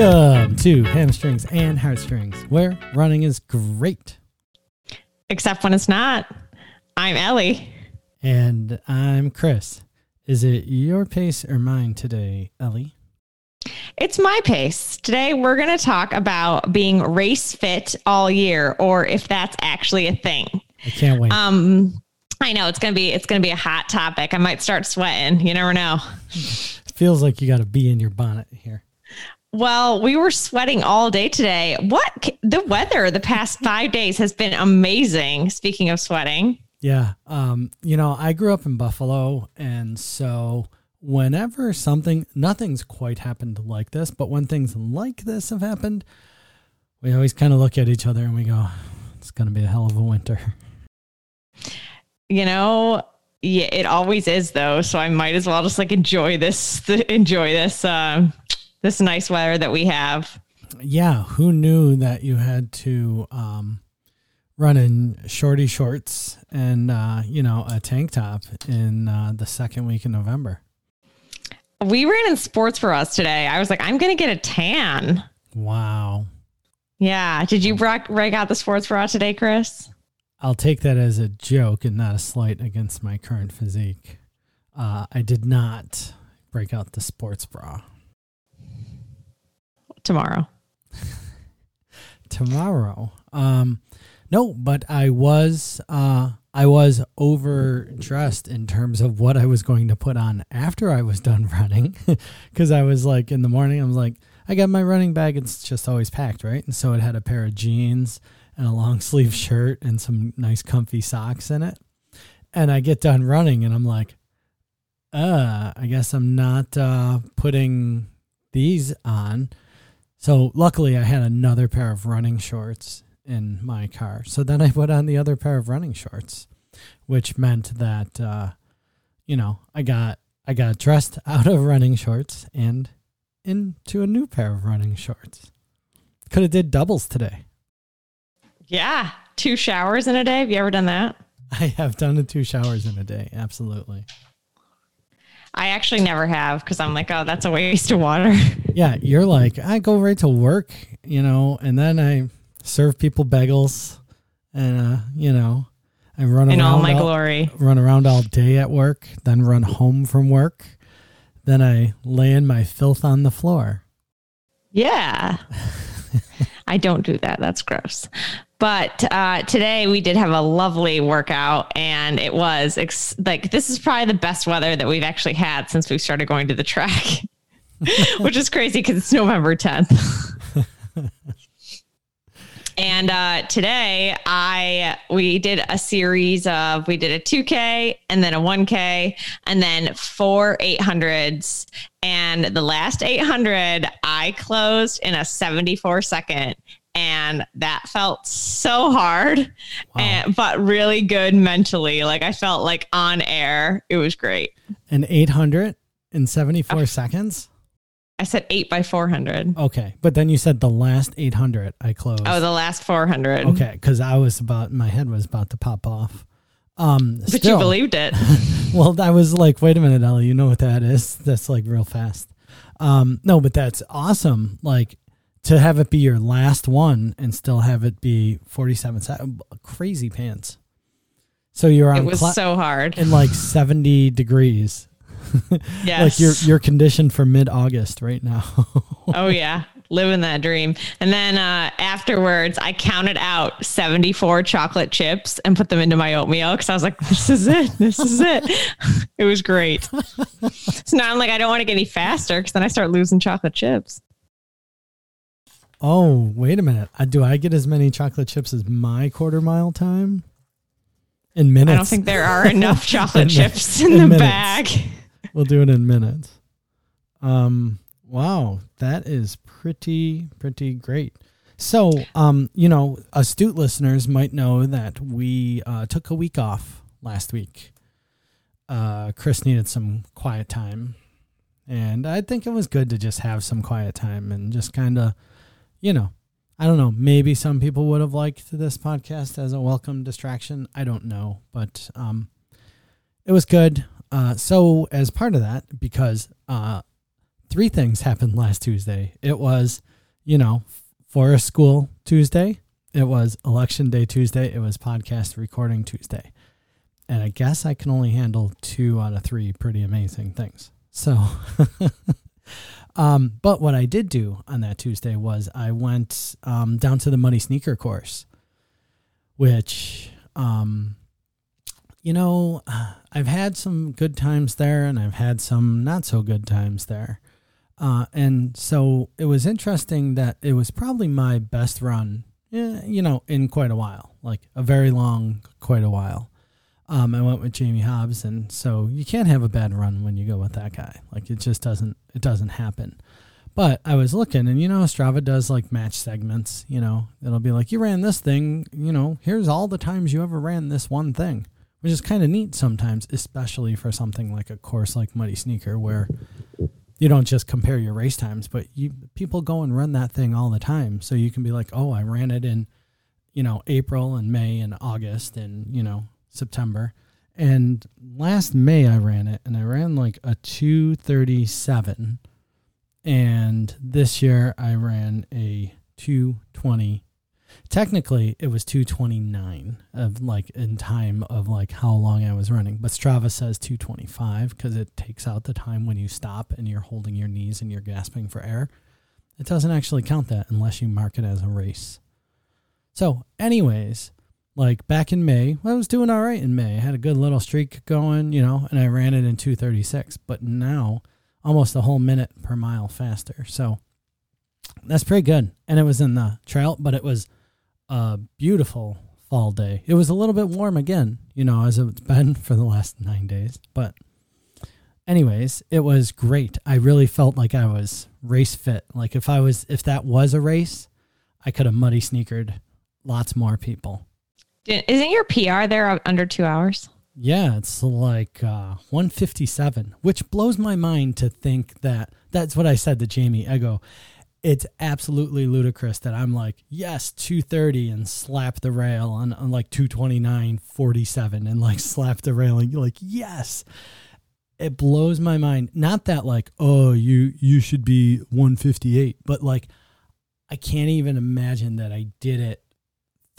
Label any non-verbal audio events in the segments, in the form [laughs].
Welcome to Hamstrings and Heartstrings, where running is great. Except when it's not. I'm Ellie. And I'm Chris. Is it your pace or mine today, Ellie? It's my pace. Today we're going to talk about being race fit all year or if that's actually a thing. I can't wait. Um I know it's going to be it's to be a hot topic. I might start sweating. You never know. Feels like you got to be in your bonnet here. Well, we were sweating all day today. What the weather the past 5 days has been amazing. Speaking of sweating. Yeah. Um, you know, I grew up in Buffalo and so whenever something nothing's quite happened like this, but when things like this have happened, we always kind of look at each other and we go, it's going to be a hell of a winter. You know, yeah, it always is though. So I might as well just like enjoy this, enjoy this, um, this nice weather that we have. Yeah. Who knew that you had to, um, run in shorty shorts and, uh, you know, a tank top in, uh, the second week in November? We ran in sports for us today. I was like, I'm going to get a tan. Wow. Yeah. Did you break out the sports bra today, Chris? I'll take that as a joke and not a slight against my current physique. Uh, I did not break out the sports bra. Tomorrow. [laughs] Tomorrow. Um, no, but I was uh, I was overdressed in terms of what I was going to put on after I was [laughs] done running, [laughs] because I was like in the morning I was like I got my running bag. It's just always packed, right? And so it had a pair of jeans and a long sleeve shirt and some nice comfy socks in it. And I get done running and I'm like, uh, I guess I'm not uh, putting these on. So luckily I had another pair of running shorts in my car. So then I put on the other pair of running shorts, which meant that uh, you know, I got I got dressed [laughs] out of running shorts and into a new pair of running shorts. Could have did doubles today. Yeah, two showers in a day. Have you ever done that? I have done the two showers in a day. Absolutely. I actually never have because I'm like, oh, that's a waste of water. [laughs] Yeah, you're like, I go right to work, you know, and then I serve people bagels, and uh, you know, I run in around all my glory. Run around all day at work, then run home from work, then I lay in my filth on the floor. Yeah. [laughs] I don't do that. That's gross. But uh, today we did have a lovely workout, and it was ex- like this is probably the best weather that we've actually had since we started going to the track, [laughs] which is crazy because it's November 10th. [laughs] And uh, today I we did a series of we did a 2K and then a 1K and then four 800s. And the last 800 I closed in a 74 second. And that felt so hard, wow. and, but really good mentally. Like I felt like on air. It was great. An 800 in 74 oh. seconds? I said eight by 400. Okay. But then you said the last 800 I closed. Oh, the last 400. Okay. Cause I was about, my head was about to pop off. Um, but still, you believed it. [laughs] well, I was like, wait a minute, Ellie, you know what that is? That's like real fast. Um, no, but that's awesome. Like to have it be your last one and still have it be 47 seconds. Crazy pants. So you're on. It was cl- so hard. In like 70 degrees. [laughs] yes. like you're you're conditioned for mid August right now. [laughs] oh yeah. Living that dream. And then uh, afterwards I counted out 74 chocolate chips and put them into my oatmeal because I was like, this is it. This is it. [laughs] it was great. so now I'm like, I don't want to get any faster because then I start losing chocolate chips. Oh, wait a minute. Uh, do I get as many chocolate chips as my quarter mile time? In minutes. I don't think there are [laughs] enough chocolate in chips in, in the minutes. bag we'll do it in minutes. Um, wow, that is pretty pretty great. So, um, you know, astute listeners might know that we uh, took a week off last week. Uh, Chris needed some quiet time, and I think it was good to just have some quiet time and just kind of, you know, I don't know. Maybe some people would have liked this podcast as a welcome distraction. I don't know, but um, it was good. Uh, so as part of that, because uh, three things happened last Tuesday. It was, you know, Forest School Tuesday. It was Election Day Tuesday. It was podcast recording Tuesday. And I guess I can only handle two out of three pretty amazing things. So, [laughs] um, but what I did do on that Tuesday was I went um, down to the Muddy Sneaker course, which, um, you know, [sighs] I've had some good times there and I've had some not so good times there. Uh, and so it was interesting that it was probably my best run, eh, you know, in quite a while, like a very long, quite a while. Um, I went with Jamie Hobbs, and so you can't have a bad run when you go with that guy. Like it just doesn't, it doesn't happen. But I was looking, and you know, Strava does like match segments. You know, it'll be like you ran this thing. You know, here's all the times you ever ran this one thing, which is kind of neat sometimes, especially for something like a course like Muddy Sneaker, where you don't just compare your race times, but you people go and run that thing all the time. So you can be like, oh, I ran it in, you know, April and May and August and you know September. And last May I ran it, and I ran like a two thirty seven, and this year I ran a two twenty technically it was 229 of like in time of like how long I was running, but Strava says 225 because it takes out the time when you stop and you're holding your knees and you're gasping for air. It doesn't actually count that unless you mark it as a race. So, anyways, like back in May, I was doing all right in May. I had a good little streak going, you know, and I ran it in 236, but now almost a whole minute per mile faster. So, that's pretty good. And it was in the trail, but it was a beautiful fall day. It was a little bit warm again, you know, as it's been [laughs] for the last nine days. But, anyways, it was great. I really felt like I was race fit. Like if I was, if that was a race, I could have muddy sneakered lots more people. Isn't your PR there under two hours? Yeah, it's like uh, 157, which blows my mind to think that that's what I said to Jamie. I go, it's absolutely ludicrous that I'm like, yes, 230 and slap the rail on, on like 229, 47 and like [laughs] slap the railing. Like, yes. It blows my mind. Not that like, oh, you you should be 158, but like I can't even imagine that I did it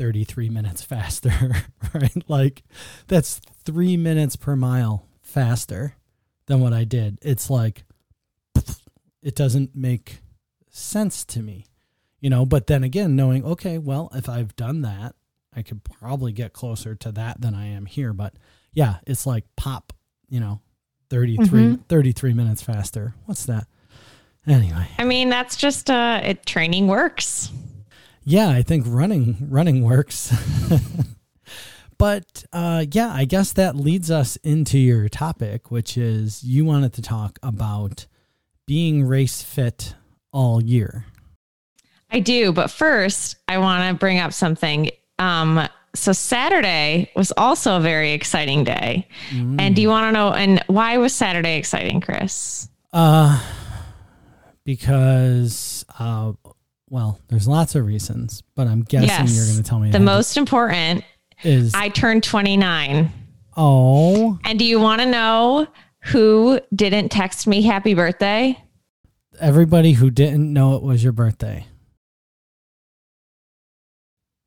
33 minutes faster, [laughs] right? Like that's 3 minutes per mile faster than what I did. It's like [sniffs] it doesn't make sense to me, you know. But then again, knowing, okay, well, if I've done that, I could probably get closer to that than I am here. But yeah, it's like pop, you know, 33, mm-hmm. 33 minutes faster. What's that? Anyway. I mean, that's just uh it training works. Yeah, I think running running works. [laughs] but uh yeah, I guess that leads us into your topic, which is you wanted to talk about being race fit all year. I do, but first I want to bring up something. Um, so Saturday was also a very exciting day. Mm. And do you want to know and why was Saturday exciting, Chris? Uh because uh well, there's lots of reasons, but I'm guessing yes. you're going to tell me the most important is I turned 29. Oh. And do you want to know who didn't text me happy birthday? everybody who didn't know it was your birthday.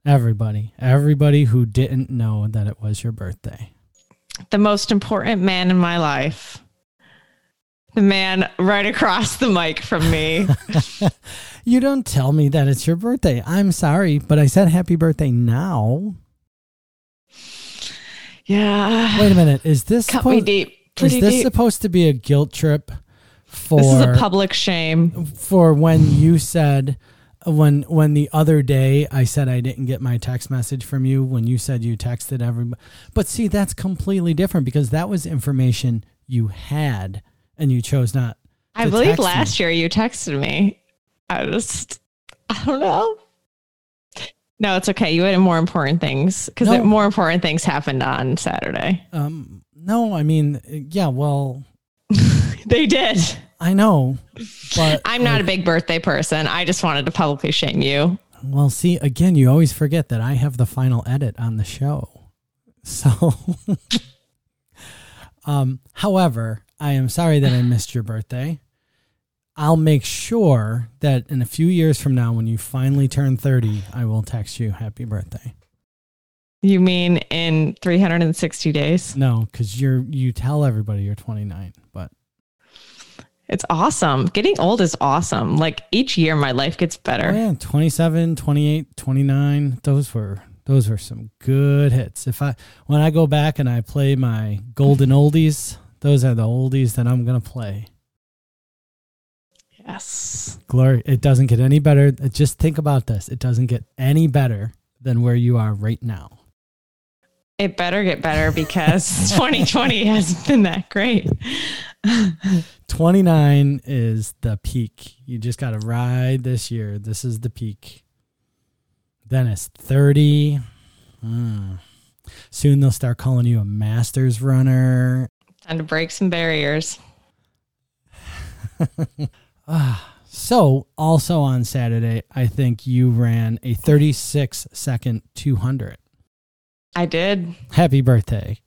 Everybody, everybody who didn't know that it was your birthday. The most important man in my life. The man right across the mic from me. [laughs] you don't tell me that it's your birthday. I'm sorry, but I said happy birthday now. Yeah. Wait a minute. Is this cut supposed, me deep? Pretty is this deep. supposed to be a guilt trip for this is a public shame for when you said when when the other day I said I didn't get my text message from you when you said you texted everybody. But see, that's completely different because that was information you had and you chose not. I believe last me. year you texted me. I just I don't know. No, it's okay. You had more important things because no. more important things happened on Saturday. Um, no, I mean, yeah, well, [laughs] they did. I know, but I'm not like, a big birthday person. I just wanted to publicly shame you. Well, see, again, you always forget that I have the final edit on the show. [laughs] So, um, however, I am sorry that I missed your birthday. I'll make sure that in a few years from now, when you finally turn 30, I will text you happy birthday. You mean in 360 days? No, because you're you tell everybody you're 29, but It's awesome. Getting old is awesome. Like each year my life gets better. oh yeah, 27, 28, 29, those were those were some good hits. If I when I go back and I play my golden oldies, those are the oldies that I'm gonna play. Yes. Glory, it doesn't get any better. Just think about this. It doesn't get any better than where you are right now. It better get better because [laughs] 2020 hasn't been that great. [laughs] 29 is the peak. You just got to ride this year. This is the peak. Then it's 30. Hmm. Soon they'll start calling you a master's runner. Time to break some barriers. [laughs] [sighs] So, also on Saturday, I think you ran a 36 second 200. I did. Happy birthday.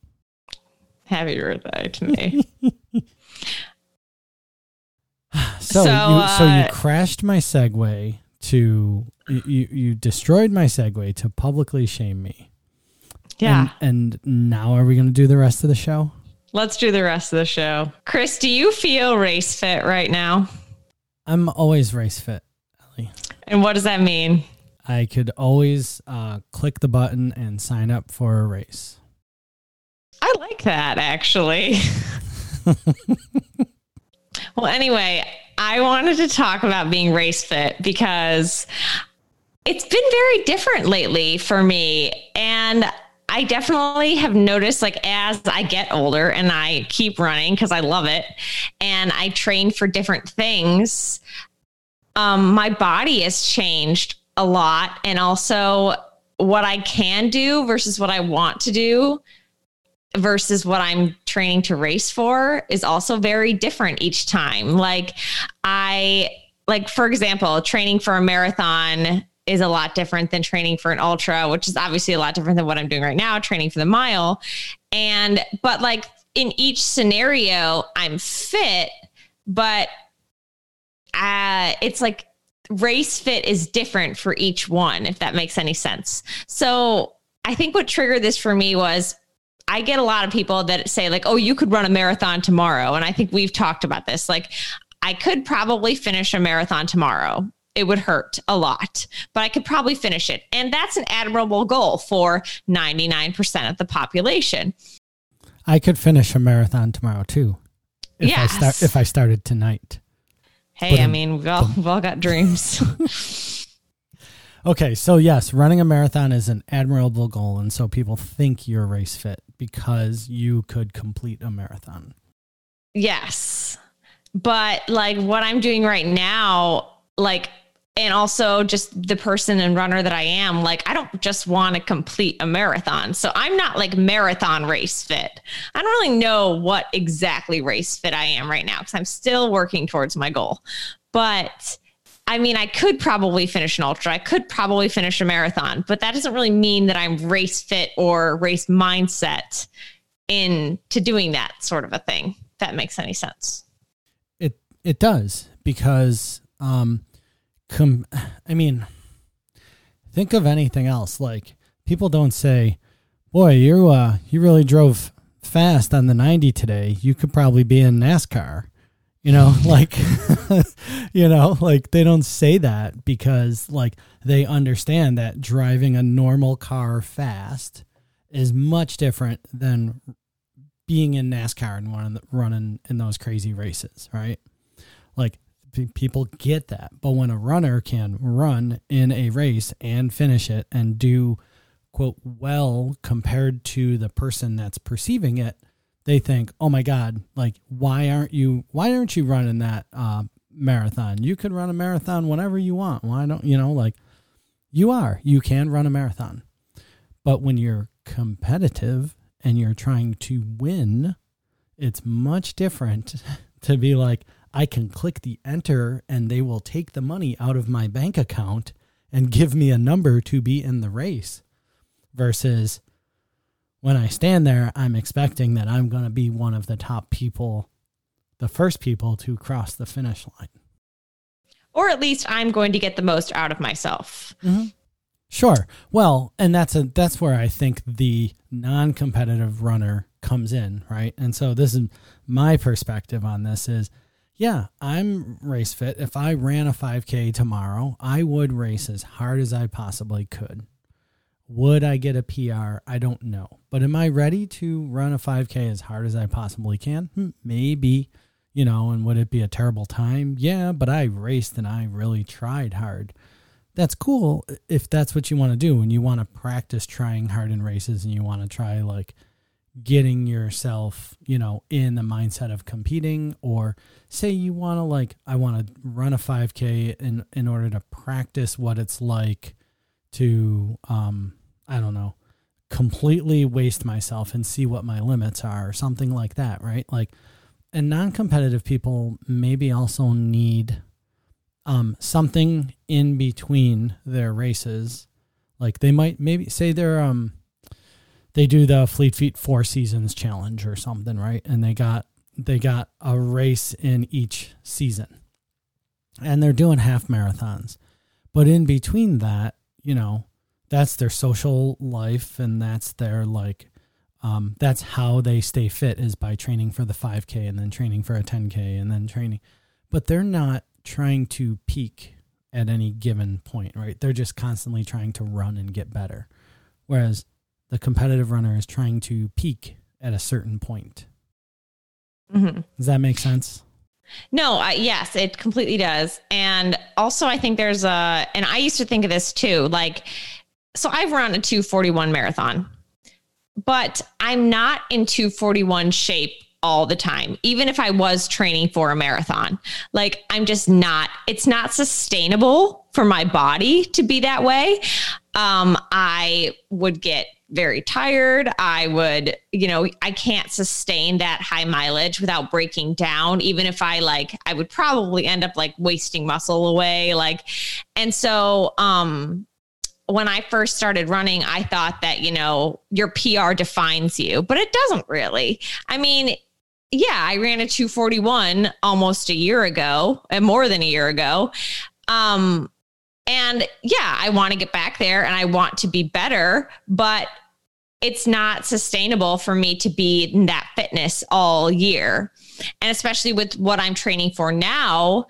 Happy birthday to me. [laughs] So, So, you, so you uh, crashed my segue to you, you, you destroyed my segue to publicly shame me. yeah. And, and now are we going to do the rest of the show? Let's do the rest of the show. Chris, do you feel race fit right now? I'm always race fit, Ellie. And what does that mean? I could always uh, click the button and sign up for a race. I like that actually. [laughs] well, anyway, I wanted to talk about being race fit because it's been very different lately for me. And I definitely have noticed, like, as I get older and I keep running because I love it and I train for different things, um, my body has changed a lot. And also, what I can do versus what I want to do versus what I'm training to race for is also very different each time. Like I like for example, training for a marathon is a lot different than training for an ultra, which is obviously a lot different than what I'm doing right now, training for the mile. And but like in each scenario, I'm fit, but uh it's like race fit is different for each one, if that makes any sense. So I think what triggered this for me was I get a lot of people that say, like, oh, you could run a marathon tomorrow. And I think we've talked about this. Like, I could probably finish a marathon tomorrow. It would hurt a lot, but I could probably finish it. And that's an admirable goal for 99% of the population. I could finish a marathon tomorrow too. If I start if I started tonight. Hey, But I mean, we've all, we've all got dreams. [laughs] [laughs] Okay, so yes, running a marathon is an admirable goal and so people think you're race fit because you could complete a marathon. Yes. But like what I'm doing right now, like, and also just the person and runner that I am, like, I don't just want to complete a marathon. So I'm not like marathon race fit. I don't really know what exactly race fit I am right now because I'm still working towards my goal. But I mean, I could probably finish an ultra. I could probably finish a marathon, but that doesn't really mean that I'm race fit or race mindset into doing that sort of a thing. If that makes any sense. It it does because um com- I mean think of anything else like people don't say, "Boy, you uh you really drove fast on the 90 today. You could probably be in NASCAR." You know, [laughs] like [laughs] you know, like they don't say that because like they understand that driving a normal car fast is much different than being in NASCAR and running, running in those crazy races, right? Like people get that. But when a runner can run in a race and finish it and do quote well compared to the person that's perceiving it, they think, "Oh my god, like why aren't you why aren't you running that uh, marathon? You could run a marathon whenever you want. Why don't, you know, like you are. You can run a marathon. But when you're competitive and you're trying to win, it's much different [laughs] to be like, I can click the enter and they will take the money out of my bank account and give me a number to be in the race versus when I stand there, I'm expecting that I'm going to be one of the top people, the first people to cross the finish line. or at least I'm going to get the most out of myself. Mm-hmm. Sure. Well, and that's a that's where I think the non-competitive runner comes in, right? And so this is my perspective on this is yeah, I'm race fit. If I ran a 5K tomorrow, I would race as hard as I possibly could. Would I get a PR? I don't know. But am I ready to run a 5K as hard as I possibly can? Hmm, maybe, you know, and would it be a terrible time? Yeah, but I raced and I really tried hard. That's cool if that's what you want to do and you want to practice trying hard in races and you want to try like getting yourself, you know, in the mindset of competing or say you want to like I want to run a 5k in in order to practice what it's like to um I don't know, completely waste myself and see what my limits are or something like that, right? Like and non-competitive people maybe also need um something in between their races. Like they might maybe say they're um they do the Fleet Feet Four Seasons challenge or something, right? And they got they got a race in each season. And they're doing half marathons. But in between that, you know, that's their social life and that's their like um, that's how they stay fit is by training for the 5k and then training for a 10k and then training but they're not trying to peak at any given point right they're just constantly trying to run and get better whereas the competitive runner is trying to peak at a certain point. Mm-hmm. Does that make sense? No, uh, yes, it completely does. And also, I think there's a, and I used to think of this too. Like, so I've run a 241 marathon, but I'm not in 241 shape all the time, even if I was training for a marathon. Like, I'm just not, it's not sustainable for my body to be that way. Um, I would get very tired. I would, you know, I can't sustain that high mileage without breaking down. Even if I like, I would probably end up like wasting muscle away. Like, and so, um, when I first started running, I thought that, you know, your PR defines you, but it doesn't really. I mean, yeah, I ran a 241 almost a year ago and more than a year ago. Um, and yeah, I want to get back there and I want to be better, but it's not sustainable for me to be in that fitness all year. And especially with what I'm training for now,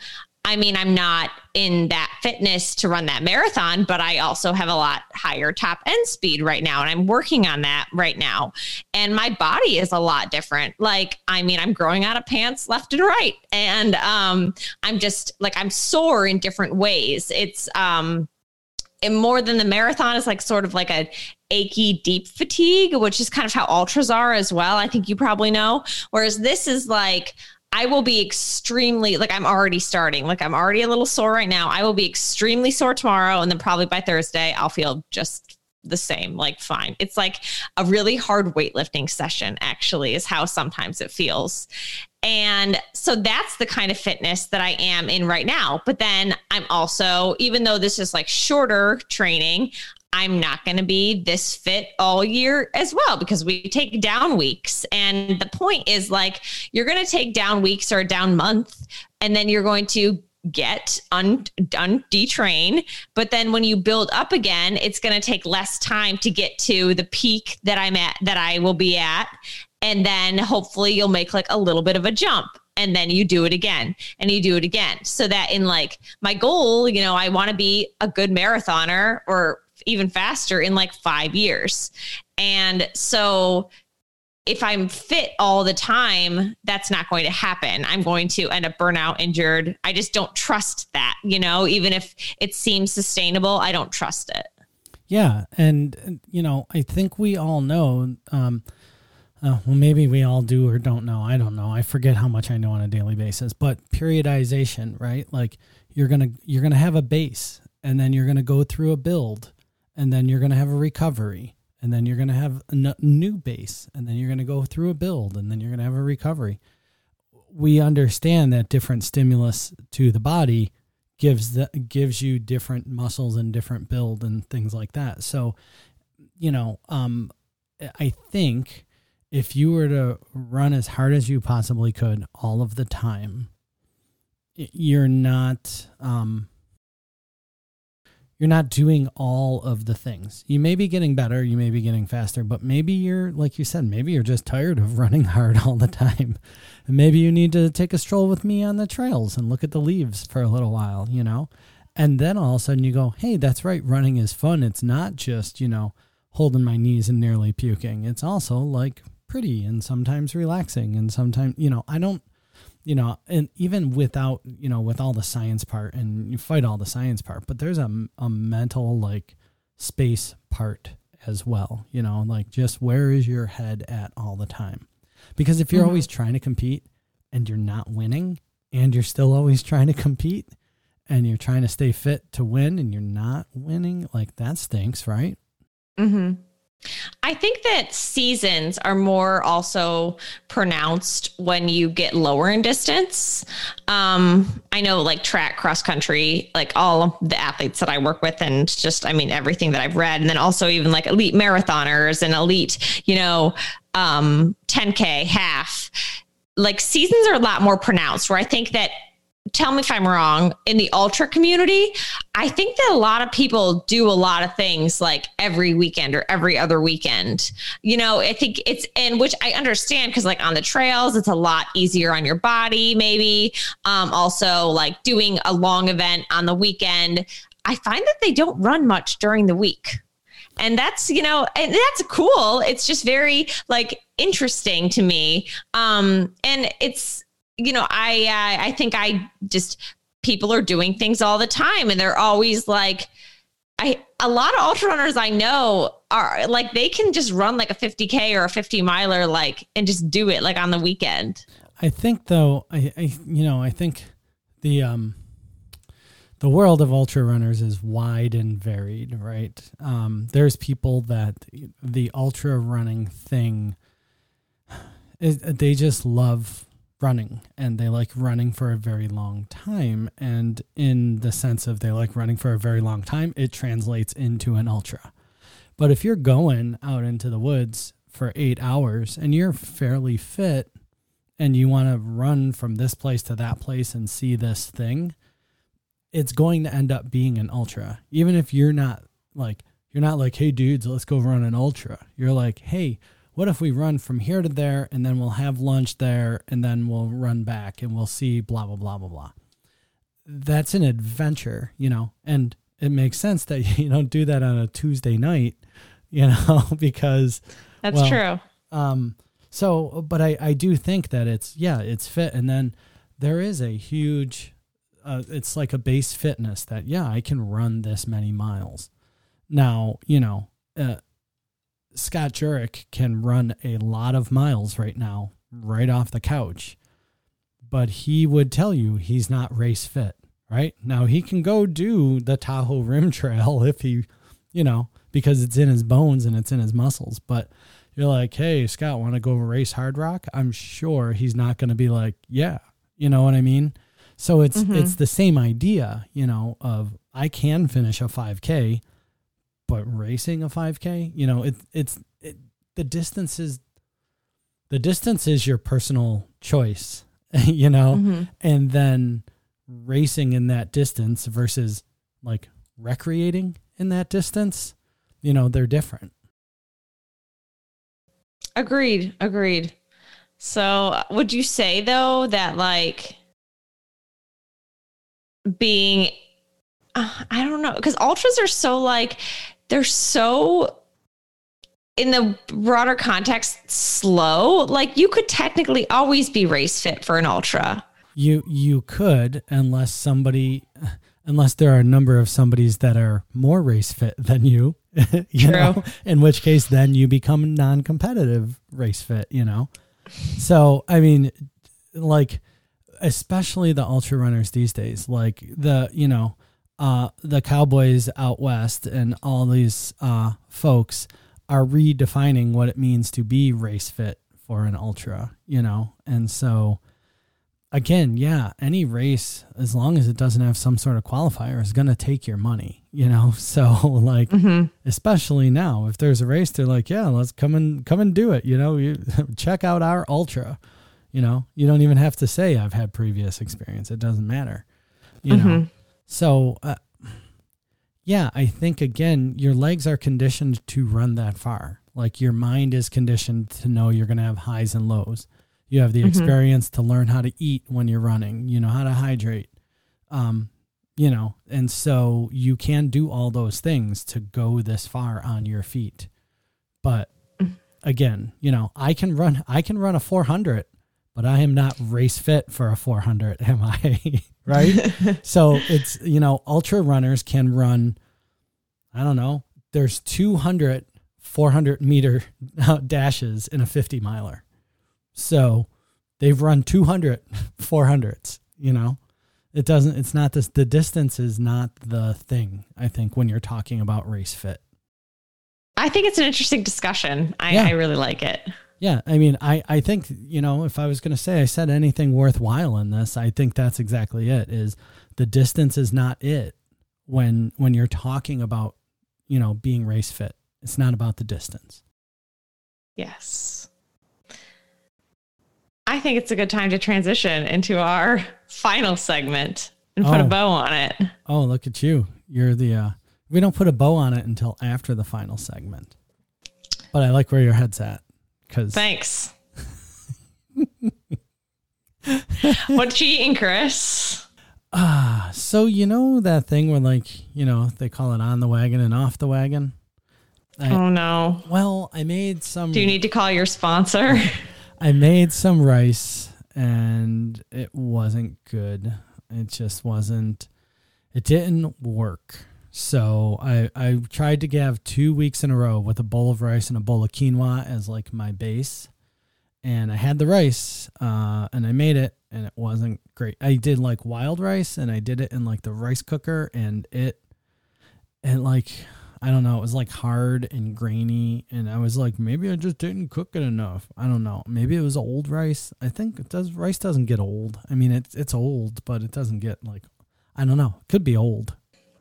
I mean, I'm not in that fitness to run that marathon, but I also have a lot higher top end speed right now. And I'm working on that right now. And my body is a lot different. Like, I mean, I'm growing out of pants left and right. And um, I'm just like, I'm sore in different ways. It's, um, and more than the marathon is like sort of like a achy deep fatigue which is kind of how ultras are as well i think you probably know whereas this is like I will be extremely like I'm already starting. Like I'm already a little sore right now. I will be extremely sore tomorrow and then probably by Thursday I'll feel just the same, like fine. It's like a really hard weightlifting session actually is how sometimes it feels. And so that's the kind of fitness that I am in right now. But then I'm also, even though this is like shorter training, I'm not going to be this fit all year as well because we take down weeks. And the point is like, you're going to take down weeks or down month, and then you're going to get un, un detrain. But then when you build up again it's going to take less time to get to the peak that i'm at that i will be at. And then hopefully you'll make like a little bit of a jump and then you do it again and you do it again. So that in like my goal you know i want to be a good marathoner or even faster in like five years. And so if I'm fit all the time, that's not going to happen. I'm going to end up burnout, injured. I just don't trust that, you know, even if it seems sustainable, I don't trust it. Yeah. And, you know, I think we all know, um, uh, well, maybe we all do or don't know. I don't know. I forget how much I know on a daily basis. But periodization, right? Like you're gonna you're gonna have a base, and then you're gonna go through a build, and then you're going to have a recovery and then you're going to have a n- new base and then you're going to go through a build and then you're going to have a recovery. We understand that different stimulus to the body gives the gives you different muscles and different build and things like that. So you know um i think if you were to run as hard as you possibly could all of the time you're not um you're not doing all of the things. You may be getting better, you may be getting faster, but maybe you're like you said, maybe you're just tired of [laughs] running hard all the time. And maybe you need to take a stroll with me on the trails and look at the leaves for a little while, you know? And then all of a sudden you go, "Hey, that's right, running is fun. It's not just, you know, holding my knees and nearly puking. It's also like pretty and sometimes relaxing and sometimes, you know, I don't you know, and even without, you know, with all the science part and you fight all the science part, but there's a, a mental like space part as well, you know, like just where is your head at all the time? Because if you're mm-hmm. always trying to compete and you're not winning and you're still always [laughs] trying to compete and you're trying to stay fit to win and you're not winning, like that stinks, right? Mhm. I think that seasons are more also pronounced when you get lower in distance. Um, I know like track, cross country, like all the athletes that I work with, and just, I mean, everything that I've read. And then also even like elite marathoners and elite, you know, um, 10K, half. Like seasons are a lot more pronounced, where I think that tell me if I'm wrong, in the ultra community, I think that a lot of people do a lot of things like every weekend or every other weekend. You know, I think it's, and which I understand because, like, on the trails, it's a lot easier on your body, maybe. Um, also, like doing a long event on the weekend, I find that they don't run much during the week. And that's, you know, and that's cool. It's just very like interesting to me. Um, and it's, you know, I uh, I think I just people are doing things all the time, and they're always like, I a lot of ultra runners I know are like they can just run like a 50k or a 50 miler like and just do it like on the weekend. I think though, I, I you know I think the um the world of ultra runners is wide and varied, right? Um, there's people that the ultra running thing is they just love running and they like running for a very long time. And in the sense of they like running for a very long time, it translates into an ultra. But if you're going out into the woods for eight hours and you're fairly fit and you want to run from this place to that place and see this thing, it's going to end up being an ultra. Even if you're not like, you're not like, hey, dudes, let's go run an ultra. You're like, hey, what if we run from here to there and then we'll have lunch there and then we'll run back and we'll see blah blah blah blah blah. That's an adventure you know and it makes sense that [laughs] you don't do that on a tuesday night you know [laughs] because that's well, true. um so but i i do think that it's yeah it's fit and then there is a huge uh, it's like a base fitness that yeah i can run this many miles. Now you know uh, Scott Jurek can run a lot of miles right now, right off the couch, but he would tell you he's not race fit, right? Now he can go do the Tahoe Rim [laughs] Trail if he, you know, because it's in his bones and it's in his muscles. But you're like, hey, Scott, want to go race Hardrock? I'm sure he's not going to be like, yeah, you know what I mean? So it's mm-hmm. it's the same idea, you know, of I can finish a 5K but racing a 5k you know it, it's it, the distance is the distance is your personal choice [laughs] you know? Mm-hmm. and then racing in that distance versus like recreating in that distance you know they're different. Agreed agreed. So would you say though that like being uh, I don't know because ultras are so like they're so in the broader context slow. Like you could technically always be race fit for an ultra. You you could unless somebody unless there are a number of somebodies that are more race fit than you [laughs] you True. know? In which case then you become non-competitive race fit you know? So i mean like especially the ultra runners these days like the you know uh, the Cowboys out west and all these uh, folks are redefining what it means to be race fit for an ultra, you know? And so, again, yeah, any race, as long as it doesn't have some sort of qualifier, is going to take your money, you know? [laughs] So, like, mm-hmm. especially now, if there's a race, they're like, yeah, let's come and come and do it, you know? You [laughs] check out our ultra, You know, you don't even have to say I've had previous experience. It doesn't matter. You know. So, uh, yeah, I think again, your legs are conditioned to run that far. Like your mind is conditioned to know you're going to have highs and lows. You have the Mhm. experience to learn how to eat when you're running. You know how to hydrate. Um, you know, and so you can do all those things to go this far on your feet. But again, you know, I can run I can run a 400, but I am not race fit for a 400, [laughs] am I? Right? [laughs] so it's, you know, ultra runners can run I don't know. There's 200 400 meter uh, dashes in a 50 miler. So they've run 200 400s, [laughs] you know. It doesn't it's not this the distance is not the thing, I think when you're talking about race fit. I think it's an interesting discussion. I, Yeah. I really like it. Yeah, I mean, I I think you know if I was going to say I said anything worthwhile in this, I think that's exactly it. Is the distance is not it when when you're talking about you know being race fit. It's not about the distance. Yes. I think it's a good time to transition into our final segment and put a Oh. bow on it. Oh, look at you! You're the uh, we don't put a bow on it until after the final segment. But I like where your head's at because Thanks. [laughs] what you eating, Chris? ah, so you know that thing where like you know they call it on the wagon and off the wagon. I, Oh no. well, I made some. Do you need to call your sponsor? [laughs] I made some rice and it wasn't good. It just wasn't it didn't work. So I I tried to have 2 weeks in a row with a bowl of rice and a bowl of quinoa as like my base. And I had the rice uh and I made it and it wasn't great. I did like wild rice and I did it in like the rice cooker and it and like I don't know, it was like hard and grainy and I was like maybe I just didn't cook it enough. I don't know. Maybe it was old rice. I think it does rice doesn't get old. I mean it's it's old, but it doesn't get like I don't know. Could be old.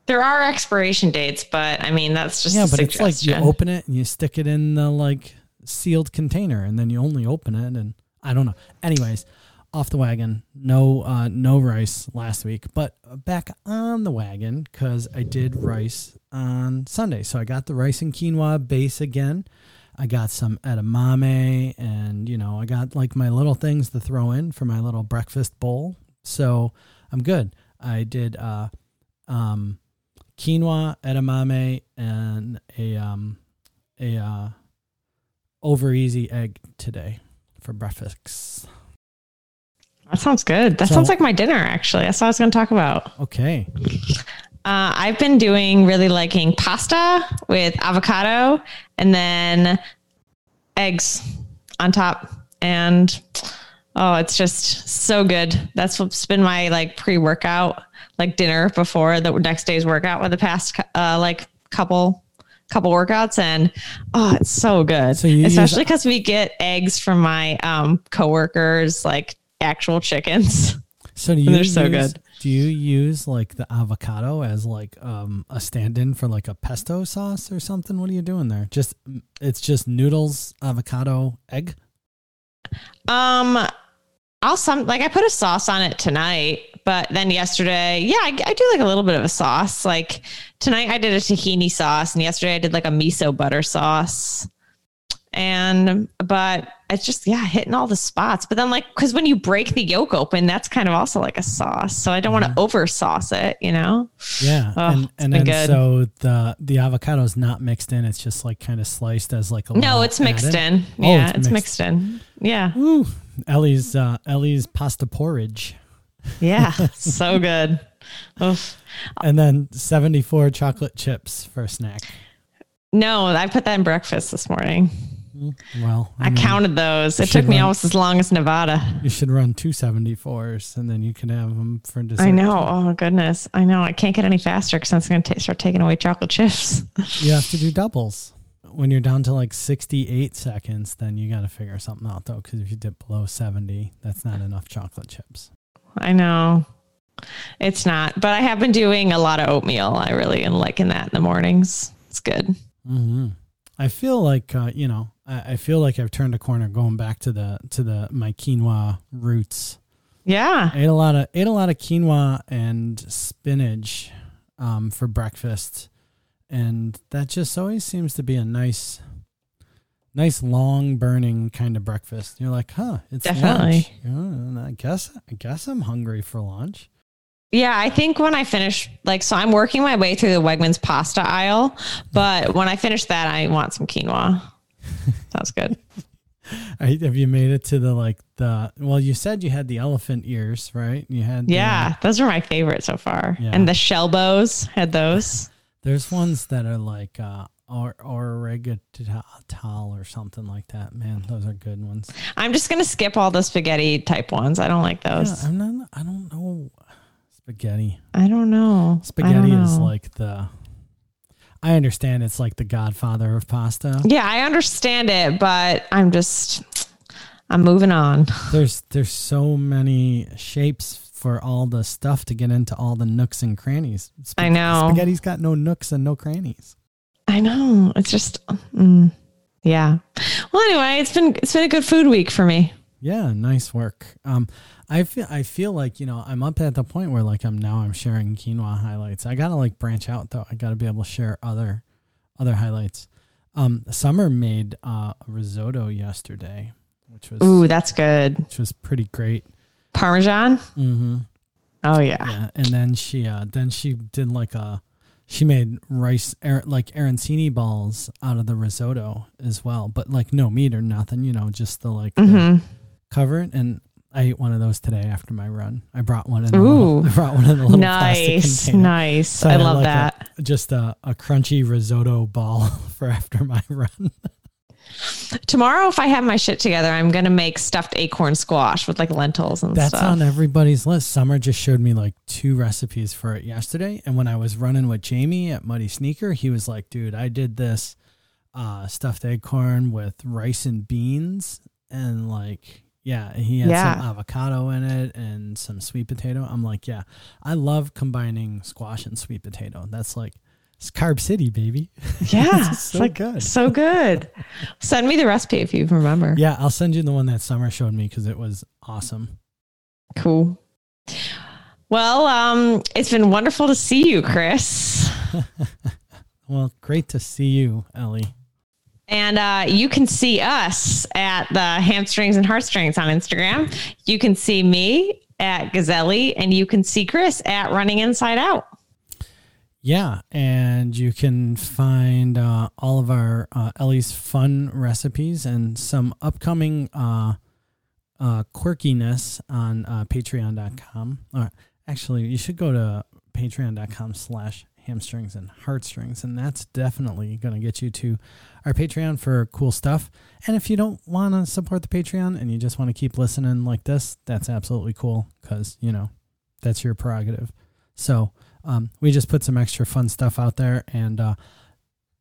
There are expiration dates, but I mean that's just yeah, a but it's like you open it and you stick it in the like sealed container and then you only open it and I don't know. Anyways, off the wagon, no uh no rice last week, but back on the wagon cuz I did rice on Sunday. So I got the rice and quinoa base again. I got some edamame and you know, I got like my little things to throw in for my little breakfast bowl. So I'm good. I did uh um quinoa, edamame, and a um a uh over easy egg today for breakfast. that sounds good. That So- sounds like my dinner actually. That's what I was going to talk about. Okay. Uh, I've been doing really liking pasta with avocado and then eggs on top. And oh, it's just so good. That's what's been my like pre workout, like dinner before the next day's workout with the past uh, like couple couple workouts and oh it's so good So you especially because we get eggs from my um coworkers like actual chickens So do [laughs] you They're so use, good. Do you use like the avocado as like um a stand-in for like a pesto sauce or something? What are you doing there? Just it's just noodles, avocado, egg. Um, I'll some like I put a sauce on it tonight, but then yesterday, yeah, I, I do like a little bit of a sauce. Like tonight, I did a tahini sauce, and yesterday I did like a miso butter sauce. And but it's just yeah, hitting all the spots. But then like because when you break the yolk open, that's kind of also like a sauce. So I don't want to over sauce it, you know. Yeah, Oh, and and then good. so the the avocado is not mixed in. It's just like kind of sliced as like a No, it's mixed add-in. in. Oh, Yeah, it's it's mixed. mixed in. Yeah, Ooh, Ellie's uh, Ellie's pasta porridge, yeah, [laughs] so good. Oof. and then seventy four chocolate chips for a snack. No, I put that in breakfast this morning. Mm-hmm. Well, I mean, counted those. It took me run- almost as long as Nevada. You should run two 74s and then you can have them for dessert. I know. Oh goodness. I know. I can't get any faster because I'm going to start taking away chocolate chips. [laughs] You have to do doubles. When you're down to like 68 seconds, then you got to figure something out though, because if you dip below 70, that's not enough chocolate chips. I know. It's not, but I have been doing a lot of oatmeal. I really am liking that in the mornings. It's good. hmm I feel like, uh, you know, I, I feel like I've turned a corner going back to the to the my quinoa roots. Yeah. I ate a lot of ate a lot of quinoa and spinach um, for breakfast, and that just always seems to be a nice, nice long burning kind of breakfast. You're like, huh, it's Definitely. lunch. Yeah, I guess I guess I'm hungry for lunch. Yeah, I think when I finish, like, so I'm working my way through the Wegmans pasta aisle, but when I finish that, I want some quinoa. [laughs] Sounds good. I, have you made it to the like the? Well, you said you had the elephant ears, right? You had the- Yeah, those are my favorite so far. Yeah. And the shell bows had those. There's ones that are like uh or oregano or something like that. Man, those are good ones. I'm just gonna skip all the spaghetti type ones. I don't like those. Yeah. I'm not. I don't know. Spaghetti. I don't know. Spaghetti don't is like the. I understand it's like the godfather of pasta. Yeah, I understand it, but I'm just I'm moving on. [laughs] There's there's so many shapes for all the stuff to get into all the nooks and crannies. I know. Spaghetti's got no nooks and no crannies. I know. It's just mm, yeah. Well, anyway, it's been it's been a good food week for me. Yeah, nice work. Um, I feel I feel like you know I'm up at the point where like I'm now I'm sharing quinoa highlights. I gotta like branch out though. I gotta be able to share other other highlights. Um, Summer made uh, a risotto yesterday, which was Ooh, that's good. which was pretty great. Parmesan. Mm-hmm. Oh yeah. Yeah, and then she uh then she did like a she made rice like arancini balls out of the risotto as well, but like no meat or nothing. You know, just the like the- hmm cover it and I ate one of those today after my run. I brought one in a Ooh. little, [laughs] I brought one in a little plastic Nice, container. nice. So I had love like a- that. just a, a crunchy risotto ball [laughs] for after my [laughs] run. Tomorrow, if I have my shit together, I'm gonna make stuffed acorn squash with like lentils and stuff. That's stuff. on everybody's list. Summer just showed me like two recipes for it yesterday. And when I was running with Jamie at Muddy Sneaker, he was like, dude, I did this uh, stuffed acorn with rice and beans. And like, yeah, and he had Yeah. some avocado in it and some sweet potato. I'm like, yeah, I love combining squash and sweet potato. That's like, it's Carb City, baby. [laughs] yeah, so like, good. so good. Send me the recipe if you remember. Yeah, I'll send you the one that Summer showed me because it was awesome. Cool. Well, um, it's been wonderful to see you, Chris. [laughs] Well, great to see you, Ellie. And uh, you can see us at the hamstrings and heartstrings on Instagram. You can see me at Gazelli, and you can see Chris at Running Inside Out. Yeah, and you can find uh, all of our uh, Ellie's fun recipes and some upcoming uh, uh, quirkiness on uh, Patreon.com. Or actually, you should go to Patreon.com slash hamstrings and heartstrings, and that's definitely going to get you to our Patreon for cool stuff. And if you don't want to support the Patreon and you just want to keep listening like this, that's absolutely cool because you know that's your prerogative. So um, we just put some extra fun stuff out there and uh,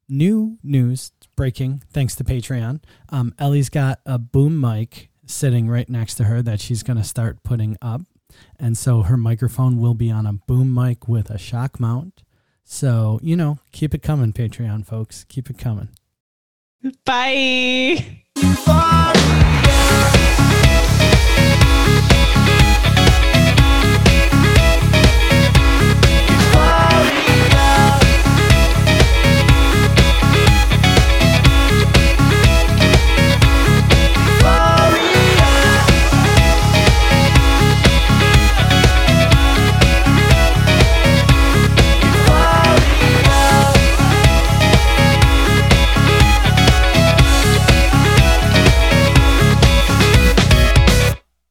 new news breaking thanks to patreon. Um, ellie's got a boom mic sitting right next to her that she's going to start putting up. And so her microphone will be on a boom mic with a shock mount. So you know keep it coming patreon folks. Keep it coming. Bye.